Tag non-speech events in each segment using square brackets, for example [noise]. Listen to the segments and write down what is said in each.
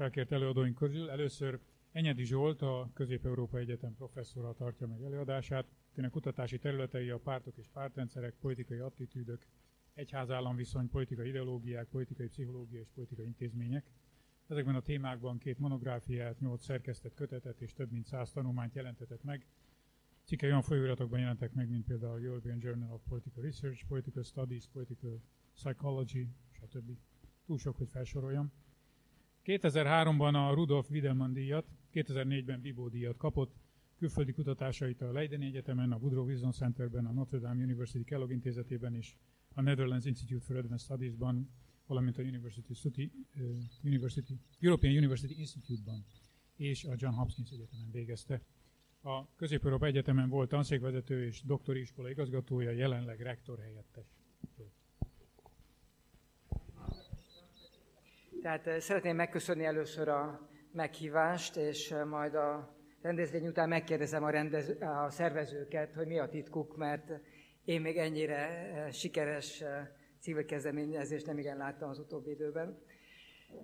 felkért előadóink közül. Először Enyedi Zsolt, a Közép-Európa Egyetem professzora tartja meg előadását. Tényleg kutatási területei a pártok és pártrendszerek, politikai attitűdök, egyház-államviszony, politikai ideológiák, politikai pszichológia és politikai intézmények. Ezekben a témákban két monográfiát, nyolc szerkesztett kötetet és több mint száz tanulmányt jelentetett meg. Cikkei olyan folyóiratokban jelentek meg, mint például a European Journal of Political Research, Political Studies, Political Psychology, stb. Túl sok, hogy felsoroljam. 2003-ban a Rudolf Wiedemann díjat, 2004-ben Bibó díjat kapott, külföldi kutatásait a Leiden Egyetemen, a Woodrow Wilson Centerben, a Notre Dame University Kellogg intézetében és a Netherlands Institute for Advanced Studies-ban, valamint a University, City, uh, University, European University Institute-ban és a John Hopkins Egyetemen végezte. A Közép-Európa Egyetemen volt tanszékvezető és doktori iskola igazgatója, jelenleg rektor helyettes. Tehát szeretném megköszönni először a meghívást, és majd a rendezvény után megkérdezem a, rendez, a szervezőket, hogy mi a titkuk, mert én még ennyire sikeres civil kezdeményezést nem igen láttam az utóbbi időben.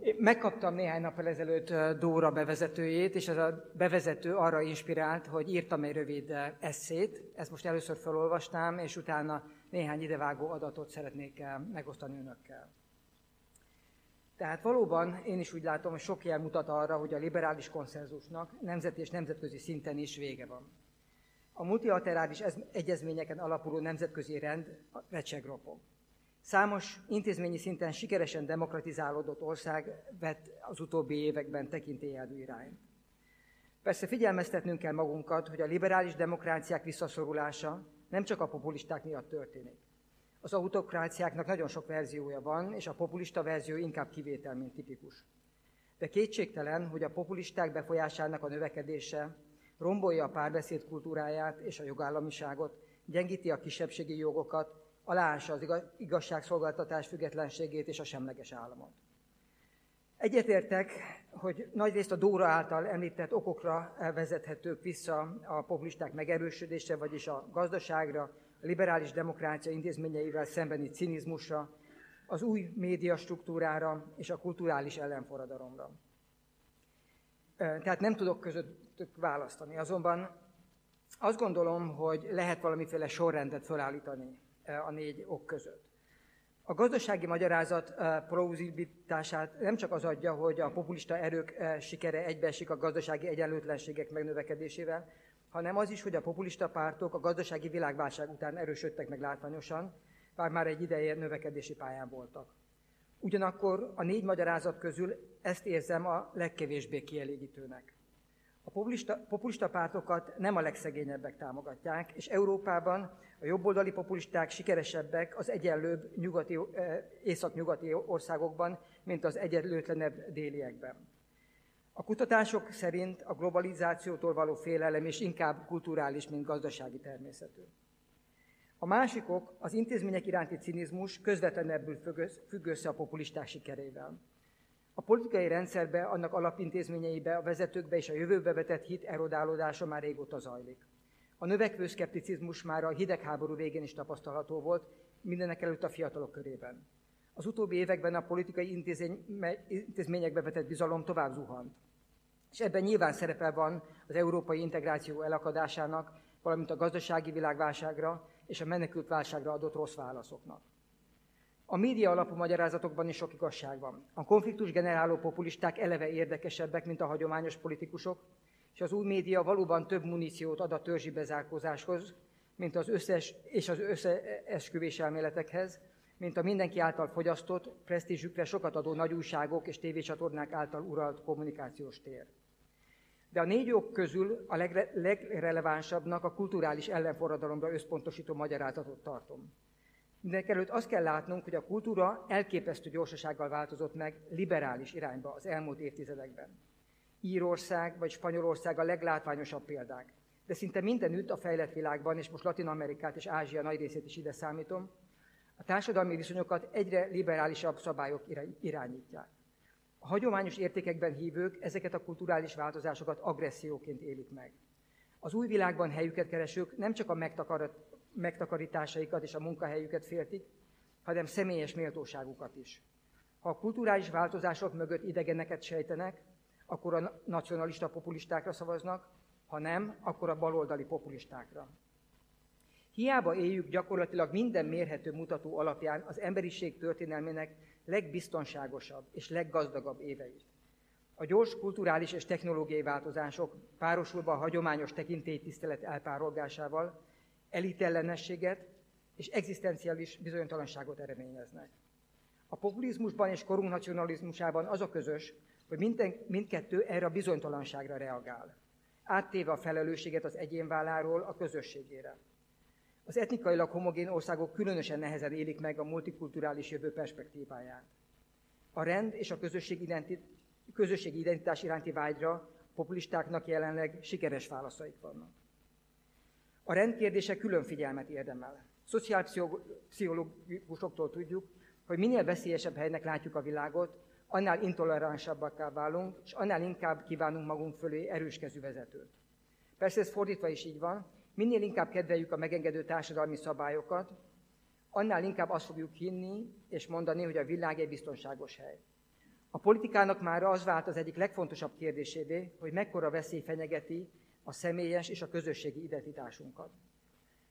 Én megkaptam néhány nappal ezelőtt Dóra bevezetőjét, és ez a bevezető arra inspirált, hogy írtam egy rövid eszét. Ezt most először felolvastam, és utána néhány idevágó adatot szeretnék megosztani önökkel. Tehát valóban én is úgy látom, hogy sok jel mutat arra, hogy a liberális konszenzusnak nemzeti és nemzetközi szinten is vége van. A multilaterális egyezményeken alapuló nemzetközi rend recsegropog. Számos intézményi szinten sikeresen demokratizálódott ország vett az utóbbi években tekintélyelvű irányt. Persze figyelmeztetnünk kell magunkat, hogy a liberális demokráciák visszaszorulása nem csak a populisták miatt történik. Az autokráciáknak nagyon sok verziója van, és a populista verzió inkább kivétel, mint tipikus. De kétségtelen, hogy a populisták befolyásának a növekedése rombolja a párbeszéd kultúráját és a jogállamiságot, gyengíti a kisebbségi jogokat, aláássa az igazságszolgáltatás függetlenségét és a semleges államot. Egyetértek, hogy nagyrészt a Dóra által említett okokra vezethetők vissza a populisták megerősödése, vagyis a gazdaságra, liberális demokrácia intézményeivel szembeni cinizmusra, az új média struktúrára és a kulturális ellenforradalomra. Tehát nem tudok közöttük választani. Azonban azt gondolom, hogy lehet valamiféle sorrendet felállítani a négy ok között. A gazdasági magyarázat plauzibilitását nem csak az adja, hogy a populista erők sikere egybeesik a gazdasági egyenlőtlenségek megnövekedésével, hanem az is, hogy a populista pártok a gazdasági világválság után erősödtek meg látványosan, bár már egy ideje növekedési pályán voltak. Ugyanakkor a négy magyarázat közül ezt érzem a legkevésbé kielégítőnek. A populista, populista pártokat nem a legszegényebbek támogatják, és Európában a jobboldali populisták sikeresebbek az egyenlőbb nyugati, észak-nyugati országokban, mint az egyenlőtlenebb déliekben. A kutatások szerint a globalizációtól való félelem és inkább kulturális, mint gazdasági természetű. A másikok az intézmények iránti cinizmus közvetlenebbül függ össze a populisták sikerével. A politikai rendszerbe, annak alapintézményeibe, a vezetőkbe és a jövőbe vetett hit erodálódása már régóta zajlik. A növekvő szkepticizmus már a hidegháború végén is tapasztalható volt, mindenek előtt a fiatalok körében. Az utóbbi években a politikai intézményekbe vetett bizalom tovább zuhant. És ebben nyilván szerepel van az európai integráció elakadásának, valamint a gazdasági világválságra és a menekült válságra adott rossz válaszoknak. A média alapú magyarázatokban is sok igazság van. A konfliktus generáló populisták eleve érdekesebbek, mint a hagyományos politikusok, és az új média valóban több muníciót ad a törzsi bezárkózáshoz, mint az összes és az összeesküvés elméletekhez, mint a mindenki által fogyasztott, presztízsükre sokat adó nagy újságok és tévécsatornák által uralt kommunikációs tér. De a négy ok közül a legre- legrelevánsabbnak a kulturális ellenforradalomra összpontosító magyarázatot tartom. Mindenek előtt azt kell látnunk, hogy a kultúra elképesztő gyorsasággal változott meg liberális irányba az elmúlt évtizedekben. Írország vagy Spanyolország a leglátványosabb példák. De szinte mindenütt a fejlett világban, és most Latin Amerikát és Ázsia nagy részét is ide számítom, a társadalmi viszonyokat egyre liberálisabb szabályok irányítják. A hagyományos értékekben hívők ezeket a kulturális változásokat agresszióként élik meg. Az új világban helyüket keresők nem csak a megtakarításaikat és a munkahelyüket féltik, hanem személyes méltóságukat is. Ha a kulturális változások mögött idegeneket sejtenek, akkor a nacionalista populistákra szavaznak, ha nem, akkor a baloldali populistákra. Hiába éljük gyakorlatilag minden mérhető mutató alapján az emberiség történelmének legbiztonságosabb és leggazdagabb éveit. A gyors kulturális és technológiai változások párosulva a hagyományos tekintélytisztelet elpárolgásával elitellenességet és egzisztenciális bizonytalanságot eredményeznek. A populizmusban és korunk nacionalizmusában az a közös, hogy mindkettő erre a bizonytalanságra reagál, áttéve a felelősséget az egyén válláról a közösségére. Az etnikailag homogén országok különösen nehezen élik meg a multikulturális jövő perspektíváját. A rend és a közösség, identi- közösségi identitás iránti vágyra populistáknak jelenleg sikeres válaszaik vannak. A rendkérdése külön figyelmet érdemel. Szociálpszichológusoktól tudjuk, hogy minél veszélyesebb helynek látjuk a világot, annál intoleránsabbakká válunk, és annál inkább kívánunk magunk fölé erőskezű vezetőt. Persze ez fordítva is így van, minél inkább kedveljük a megengedő társadalmi szabályokat, annál inkább azt fogjuk hinni és mondani, hogy a világ egy biztonságos hely. A politikának már az vált az egyik legfontosabb kérdésévé, hogy mekkora veszély fenyegeti a személyes és a közösségi identitásunkat.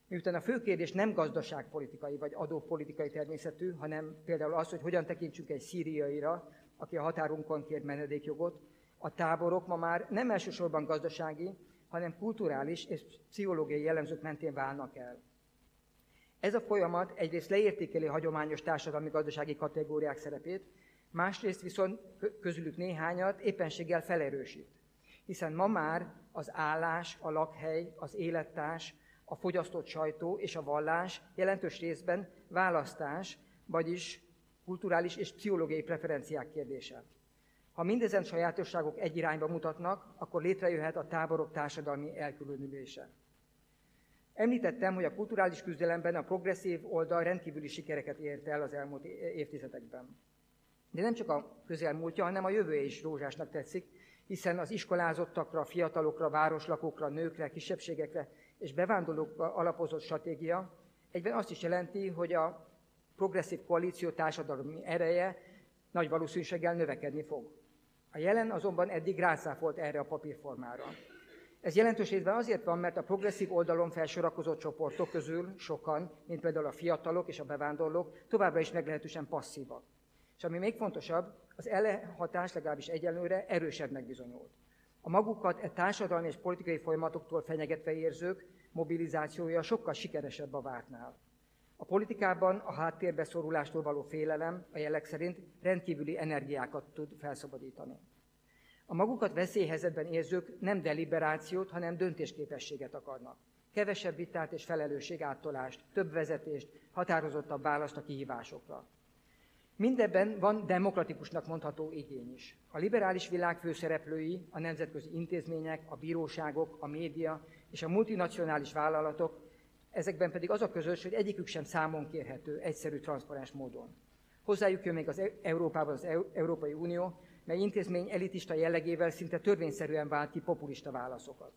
Miután a fő kérdés nem gazdaságpolitikai vagy adópolitikai természetű, hanem például az, hogy hogyan tekintsünk egy szíriaira, aki a határunkon kér menedékjogot, a táborok ma már nem elsősorban gazdasági, hanem kulturális és pszichológiai jellemzők mentén válnak el. Ez a folyamat egyrészt leértékeli hagyományos társadalmi-gazdasági kategóriák szerepét, másrészt viszont közülük néhányat éppenséggel felerősít. Hiszen ma már az állás, a lakhely, az élettárs, a fogyasztott sajtó és a vallás jelentős részben választás, vagyis kulturális és pszichológiai preferenciák kérdése. Ha mindezen sajátosságok egy irányba mutatnak, akkor létrejöhet a táborok társadalmi elkülönülése. Említettem, hogy a kulturális küzdelemben a progresszív oldal rendkívüli sikereket ért el az elmúlt évtizedekben. De nem csak a közelmúltja, hanem a jövője is rózsásnak tetszik, hiszen az iskolázottakra, fiatalokra, városlakókra, nőkre, kisebbségekre és bevándorlókra alapozott stratégia egyben azt is jelenti, hogy a progresszív koalíció társadalmi ereje nagy valószínűséggel növekedni fog. A jelen azonban eddig rászáfolt erre a papírformára. Ez jelentős részben azért van, mert a progresszív oldalon felsorakozott csoportok közül sokan, mint például a fiatalok és a bevándorlók, továbbra is meglehetősen passzívak. És ami még fontosabb, az ellenhatás legalábbis egyelőre erősebbnek bizonyult. A magukat e társadalmi és politikai folyamatoktól fenyegetve érzők mobilizációja sokkal sikeresebb a vártnál. A politikában a háttérbe szorulástól való félelem a jelek szerint rendkívüli energiákat tud felszabadítani. A magukat veszélyhelyzetben érzők nem deliberációt, hanem döntésképességet akarnak. Kevesebb vitát és felelősség áttolást, több vezetést, határozottabb választ a kihívásokra. Mindebben van demokratikusnak mondható igény is. A liberális világ főszereplői, a nemzetközi intézmények, a bíróságok, a média és a multinacionális vállalatok, ezekben pedig az a közös, hogy egyikük sem számon kérhető, egyszerű, transzparens módon. Hozzájuk jön még az Európában az Európai Unió, mely intézmény elitista jellegével szinte törvényszerűen vált ki populista válaszokat.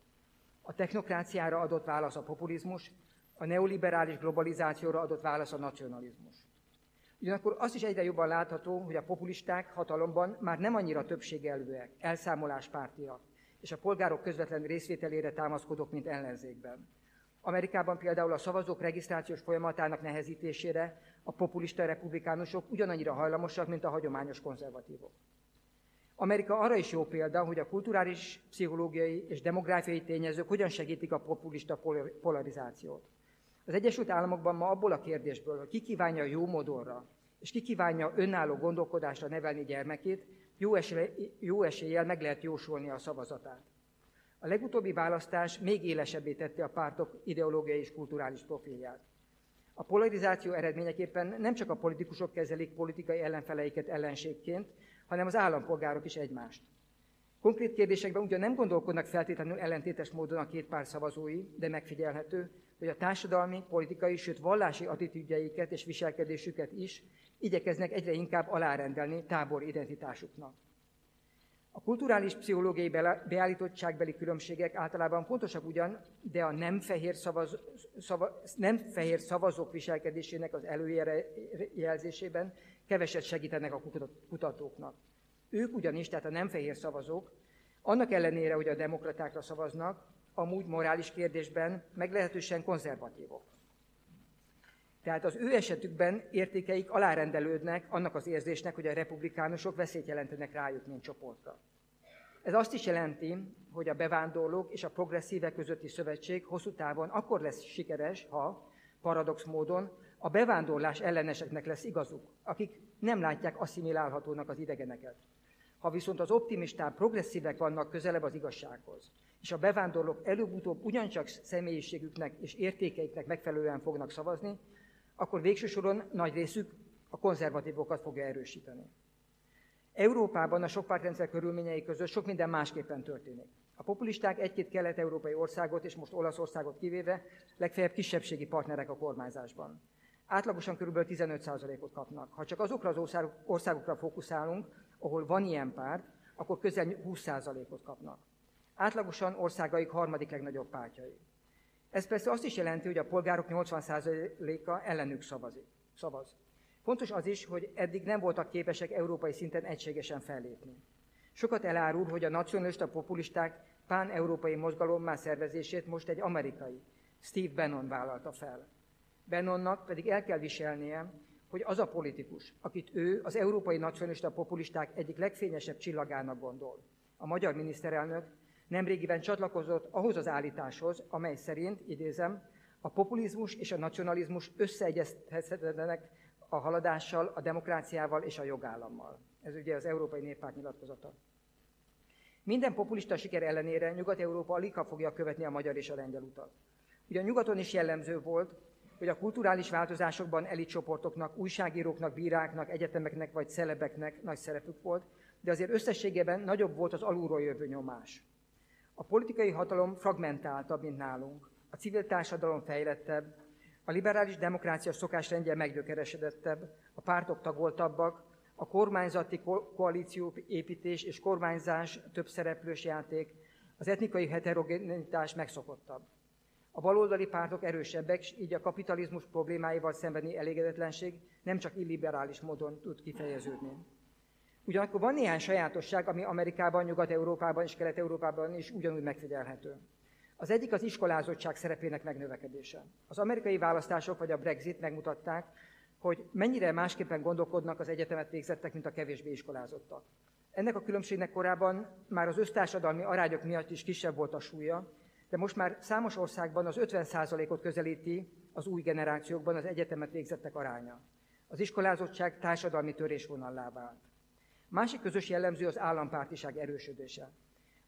A technokráciára adott válasz a populizmus, a neoliberális globalizációra adott válasz a nacionalizmus. Ugyanakkor azt is egyre jobban látható, hogy a populisták hatalomban már nem annyira többségelvűek, elszámoláspártiak, és a polgárok közvetlen részvételére támaszkodók, mint ellenzékben. Amerikában például a szavazók regisztrációs folyamatának nehezítésére a populista republikánusok ugyanannyira hajlamosak, mint a hagyományos konzervatívok. Amerika arra is jó példa, hogy a kulturális, pszichológiai és demográfiai tényezők hogyan segítik a populista polarizációt. Az Egyesült Államokban ma abból a kérdésből, hogy ki kívánja jó modorra, és ki kívánja önálló gondolkodásra nevelni gyermekét, jó, eséllyel meg lehet jósolni a szavazatát. A legutóbbi választás még élesebbé tette a pártok ideológiai és kulturális profilját. A polarizáció eredményeképpen nem csak a politikusok kezelik politikai ellenfeleiket ellenségként, hanem az állampolgárok is egymást. Konkrét kérdésekben ugyan nem gondolkodnak feltétlenül ellentétes módon a két pár szavazói, de megfigyelhető, hogy a társadalmi, politikai, sőt vallási attitűdjeiket és viselkedésüket is igyekeznek egyre inkább alárendelni tábor identitásuknak. A kulturális pszichológiai beállítottságbeli különbségek általában fontosak ugyan, de a nem fehér, szavaz, szava, nem fehér szavazók viselkedésének az előjelzésében keveset segítenek a kutatóknak. Ők ugyanis, tehát a nem fehér szavazók, annak ellenére, hogy a demokratákra szavaznak, amúgy morális kérdésben meglehetősen konzervatívok. Tehát az ő esetükben értékeik alárendelődnek annak az érzésnek, hogy a republikánusok veszélyt jelentenek rájuk, mint csoportra. Ez azt is jelenti, hogy a bevándorlók és a progresszívek közötti szövetség hosszú távon akkor lesz sikeres, ha paradox módon a bevándorlás elleneseknek lesz igazuk, akik nem látják asszimilálhatónak az idegeneket. Ha viszont az optimistább progresszívek vannak közelebb az igazsághoz, és a bevándorlók előbb-utóbb ugyancsak személyiségüknek és értékeiknek megfelelően fognak szavazni, akkor végső soron nagy részük a konzervatívokat fogja erősíteni. Európában a sokpártrendszer körülményei között sok minden másképpen történik. A populisták egy-két kelet-európai országot, és most Olaszországot kivéve, legfeljebb kisebbségi partnerek a kormányzásban. Átlagosan kb. 15%-ot kapnak. Ha csak azokra az országokra fókuszálunk, ahol van ilyen párt, akkor közel 20%-ot kapnak. Átlagosan országaik harmadik legnagyobb pártjai. Ez persze azt is jelenti, hogy a polgárok 80%-a ellenük szavazik, szavaz. Fontos az is, hogy eddig nem voltak képesek európai szinten egységesen fellépni. Sokat elárul, hogy a nacionalista populisták pán-európai mozgalommá szervezését most egy amerikai, Steve Bannon vállalta fel. Bannonnak pedig el kell viselnie, hogy az a politikus, akit ő az európai nacionalista populisták egyik legfényesebb csillagának gondol, a magyar miniszterelnök nemrégiben csatlakozott ahhoz az állításhoz, amely szerint, idézem, a populizmus és a nacionalizmus összeegyezhetetlenek a haladással, a demokráciával és a jogállammal. Ez ugye az Európai Néppárt nyilatkozata. Minden populista siker ellenére Nyugat-Európa alig fogja követni a magyar és a lengyel utat. Ugye a nyugaton is jellemző volt, hogy a kulturális változásokban elitcsoportoknak, újságíróknak, bíráknak, egyetemeknek vagy celebeknek nagy szerepük volt, de azért összességében nagyobb volt az alulról jövő nyomás. A politikai hatalom fragmentáltabb, mint nálunk. A civil társadalom fejlettebb, a liberális demokrácia szokásrendje meggyökeresedettebb, a pártok tagoltabbak, a kormányzati ko- koalíció építés és kormányzás több szereplős játék, az etnikai heterogenitás megszokottabb. A baloldali pártok erősebbek, így a kapitalizmus problémáival szembeni elégedetlenség nem csak illiberális módon tud kifejeződni. Ugyanakkor van néhány sajátosság, ami Amerikában, Nyugat-Európában és Kelet-Európában is ugyanúgy megfigyelhető. Az egyik az iskolázottság szerepének megnövekedése. Az amerikai választások vagy a Brexit megmutatták, hogy mennyire másképpen gondolkodnak az egyetemet végzettek, mint a kevésbé iskolázottak. Ennek a különbségnek korábban már az össztársadalmi arányok miatt is kisebb volt a súlya, de most már számos országban az 50%-ot közelíti az új generációkban az egyetemet végzettek aránya. Az iskolázottság társadalmi törésvonallá vált. Másik közös jellemző az állampártiság erősödése.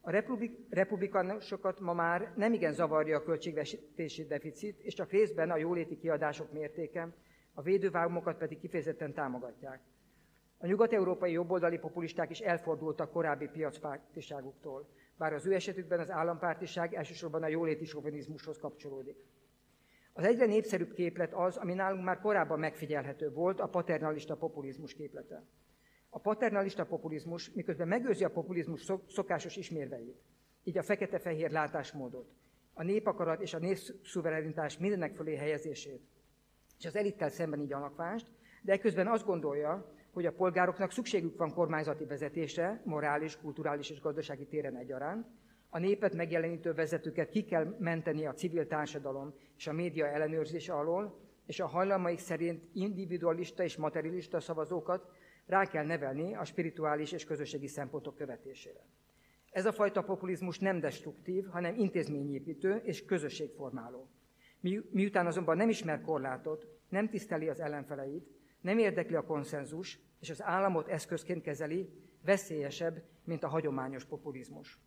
A republik, republikánusokat ma már nem igen zavarja a költségvetési deficit, és csak részben a jóléti kiadások mértéke, a védővágomokat pedig kifejezetten támogatják. A nyugat-európai jobboldali populisták is elfordultak korábbi piacpártiságuktól, bár az ő esetükben az állampártiság elsősorban a jóléti sovinizmushoz kapcsolódik. Az egyre népszerűbb képlet az, ami nálunk már korábban megfigyelhető volt, a paternalista populizmus képlete. A paternalista populizmus, miközben megőrzi a populizmus szokásos ismérveit, így a fekete-fehér látásmódot, a népakarat és a népszuverenitás mindenek fölé helyezését, és az elittel szembeni gyanakvást, de ekközben azt gondolja, hogy a polgároknak szükségük van kormányzati vezetésre, morális, kulturális és gazdasági téren egyaránt, a népet megjelenítő vezetőket ki kell menteni a civil társadalom és a média ellenőrzése alól, és a hajlamaik szerint individualista és materialista szavazókat rá kell nevelni a spirituális és közösségi szempontok követésére. Ez a fajta populizmus nem destruktív, hanem intézményépítő és közösségformáló. Mi, miután azonban nem ismer korlátot, nem tiszteli az ellenfeleit, nem érdekli a konszenzus, és az államot eszközként kezeli, veszélyesebb, mint a hagyományos populizmus.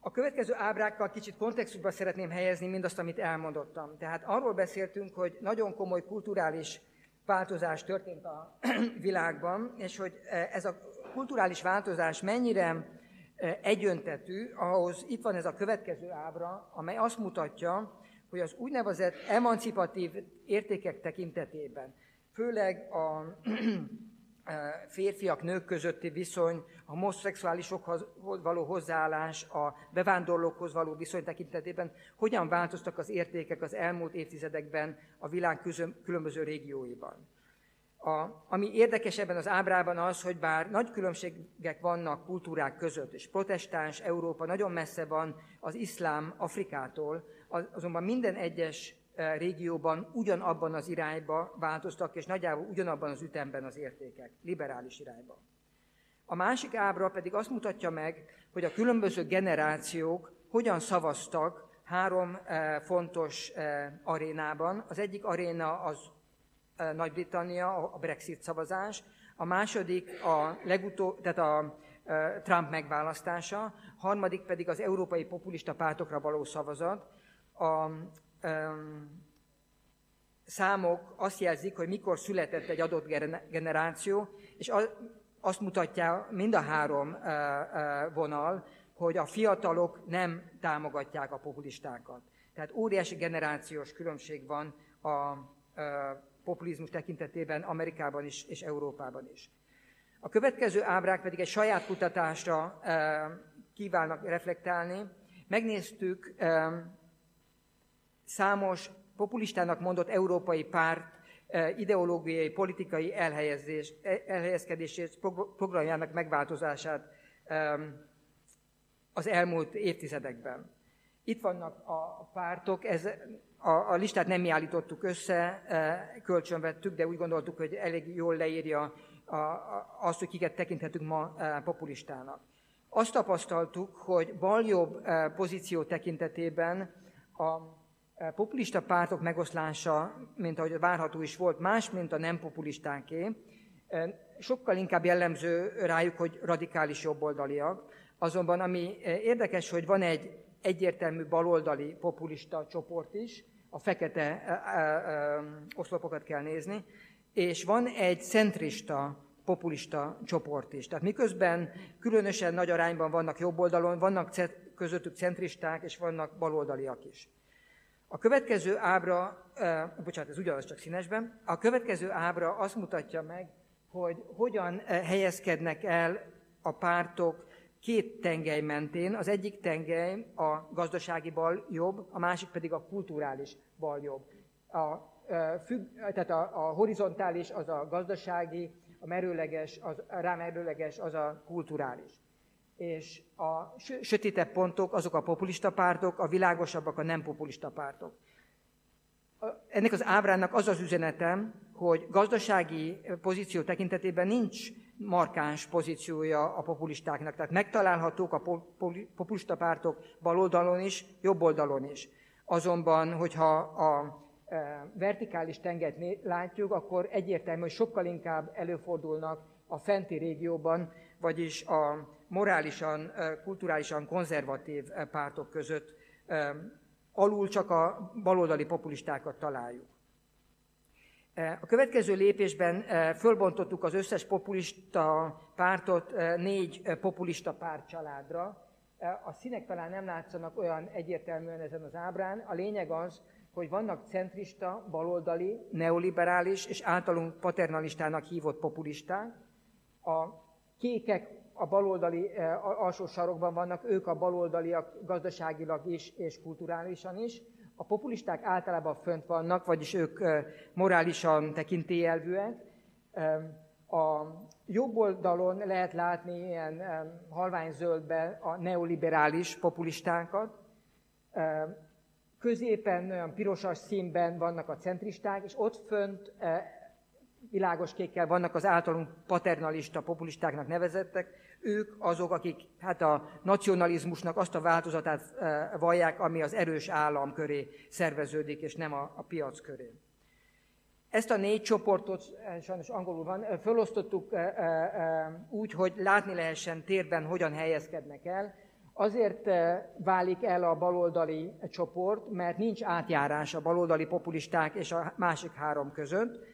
A következő ábrákkal kicsit kontextusba szeretném helyezni mindazt, amit elmondottam. Tehát arról beszéltünk, hogy nagyon komoly kulturális változás történt a [clears throat] világban, és hogy e, ez a kulturális változás mennyire e, egyöntetű, ahhoz itt van ez a következő ábra, amely azt mutatja, hogy az úgynevezett emancipatív értékek tekintetében, főleg a [clears throat] férfiak, nők közötti viszony, a homoszexuálisokhoz való hozzáállás, a bevándorlókhoz való viszony tekintetében hogyan változtak az értékek az elmúlt évtizedekben a világ különböző régióiban. A, ami érdekes ebben az ábrában az, hogy bár nagy különbségek vannak kultúrák között, és protestáns Európa nagyon messze van az iszlám Afrikától, azonban minden egyes régióban ugyanabban az irányba változtak, és nagyjából ugyanabban az ütemben az értékek, liberális irányba. A másik ábra pedig azt mutatja meg, hogy a különböző generációk hogyan szavaztak három e, fontos e, arénában. Az egyik aréna az nagy-Britannia, a Brexit szavazás, a második a legutó, tehát a Trump megválasztása, harmadik pedig az európai populista pártokra való szavazat. A, számok azt jelzik, hogy mikor született egy adott generáció, és azt mutatja mind a három vonal, hogy a fiatalok nem támogatják a populistákat. Tehát óriási generációs különbség van a populizmus tekintetében Amerikában is és Európában is. A következő ábrák pedig egy saját kutatásra kívánnak reflektálni. Megnéztük számos populistának mondott európai párt e, ideológiai, politikai elhelyezés, elhelyezkedését, programjának megváltozását az elmúlt évtizedekben. Itt vannak a pártok, ez a, a listát nem mi állítottuk össze, e, kölcsönvettük, de úgy gondoltuk, hogy elég jól leírja a, a, azt, hogy kiket tekinthetünk ma e, populistának. Azt tapasztaltuk, hogy bal-jobb e, pozíció tekintetében a populista pártok megoszlása, mint ahogy várható is volt, más, mint a nem populistáké. Sokkal inkább jellemző rájuk, hogy radikális jobboldaliak. Azonban ami érdekes, hogy van egy egyértelmű baloldali populista csoport is, a fekete oszlopokat kell nézni, és van egy centrista, populista csoport is. Tehát miközben különösen nagy arányban vannak jobb oldalon, vannak közöttük centristák, és vannak baloldaliak is. A következő ábra, eh, bocsánat, ez ugyanaz csak színesben, a következő ábra azt mutatja meg, hogy hogyan helyezkednek el a pártok két tengely mentén. Az egyik tengely a gazdasági bal jobb, a másik pedig a kulturális bal jobb. A, függ, tehát a, a horizontális az a gazdasági, a merőleges, az, a rámerőleges az a kulturális. És a sötétebb pontok azok a populista pártok, a világosabbak a nem populista pártok. Ennek az ábrának az az üzenetem, hogy gazdasági pozíció tekintetében nincs markáns pozíciója a populistáknak. Tehát megtalálhatók a populista pártok bal oldalon is, jobb oldalon is. Azonban, hogyha a e, vertikális tenget látjuk, akkor egyértelmű, hogy sokkal inkább előfordulnak a fenti régióban, vagyis a morálisan, kulturálisan konzervatív pártok között alul csak a baloldali populistákat találjuk. A következő lépésben fölbontottuk az összes populista pártot négy populista párt családra. A színek talán nem látszanak olyan egyértelműen ezen az ábrán. A lényeg az, hogy vannak centrista, baloldali, neoliberális és általunk paternalistának hívott populisták. A kékek a baloldali alsó sarokban vannak, ők a baloldaliak gazdaságilag is és kulturálisan is. A populisták általában fönt vannak, vagyis ők morálisan tekintélyelvűek. A jobb oldalon lehet látni ilyen halványzöldbe a neoliberális populistákat. Középen olyan pirosas színben vannak a centristák, és ott fönt világos kékkel vannak az általunk paternalista populistáknak nevezettek, ők azok, akik hát a nacionalizmusnak azt a változatát eh, vallják, ami az erős állam köré szerveződik, és nem a, a piac köré. Ezt a négy csoportot, eh, sajnos angolul van, eh, felosztottuk úgy, hogy látni lehessen térben, hogyan helyezkednek el. Azért válik el a baloldali csoport, mert nincs átjárás a baloldali populisták és a másik három között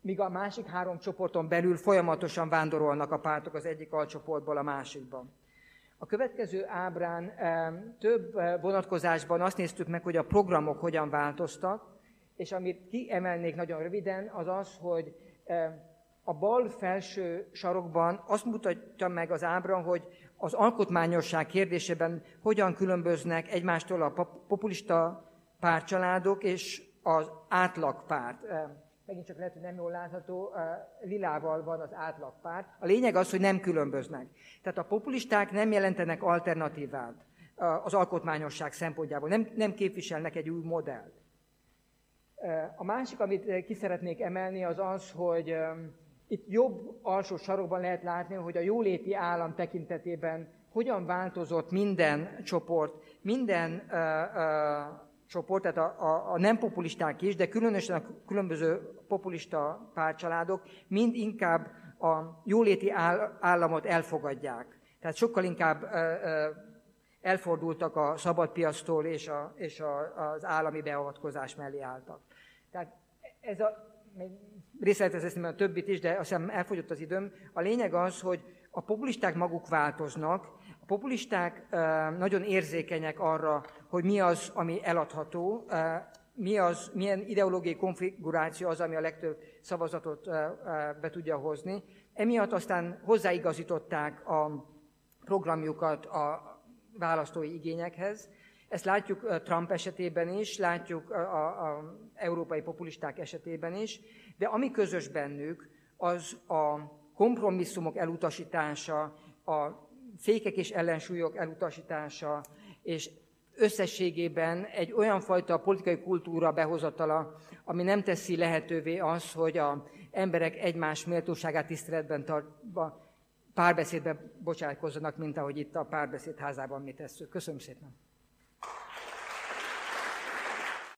míg a másik három csoporton belül folyamatosan vándorolnak a pártok az egyik alcsoportból a másikba. A következő ábrán több eh, vonatkozásban azt néztük meg, hogy a programok hogyan változtak, és amit kiemelnék nagyon röviden, az az, hogy a bal felső sarokban azt mutatja meg az ábra, hogy az alkotmányosság kérdésében hogyan különböznek egymástól a populista pártcsaládok és az átlagpárt megint csak lehet, hogy nem jól látható, lilával van az átlagpárt. A lényeg az, hogy nem különböznek. Tehát a populisták nem jelentenek alternatívát az alkotmányosság szempontjából, nem, nem képviselnek egy új modellt. A másik, amit ki szeretnék emelni, az az, hogy itt jobb alsó sarokban lehet látni, hogy a jóléti állam tekintetében hogyan változott minden csoport, minden csoport, tehát a, a, a nem populisták is, de különösen a különböző populista párcsaládok mind inkább a jóléti áll, államot elfogadják. Tehát sokkal inkább uh, uh, elfordultak a szabadpiasztól és, a, és a, az állami beavatkozás mellé álltak. Tehát ez a, részletezni a többit is, de azt hiszem elfogyott az időm. A lényeg az, hogy a populisták maguk változnak, a populisták nagyon érzékenyek arra, hogy mi az, ami eladható, mi az, milyen ideológiai konfiguráció az, ami a legtöbb szavazatot be tudja hozni. Emiatt aztán hozzáigazították a programjukat a választói igényekhez. Ezt látjuk Trump esetében is, látjuk a, a európai populisták esetében is, de ami közös bennük, az a kompromisszumok elutasítása, a fékek és ellensúlyok elutasítása, és összességében egy olyan fajta politikai kultúra behozatala, ami nem teszi lehetővé az, hogy a emberek egymás méltóságát tiszteletben tartva párbeszédbe bocsátkozzanak, mint ahogy itt a párbeszéd házában mi tesszük. Köszönöm szépen!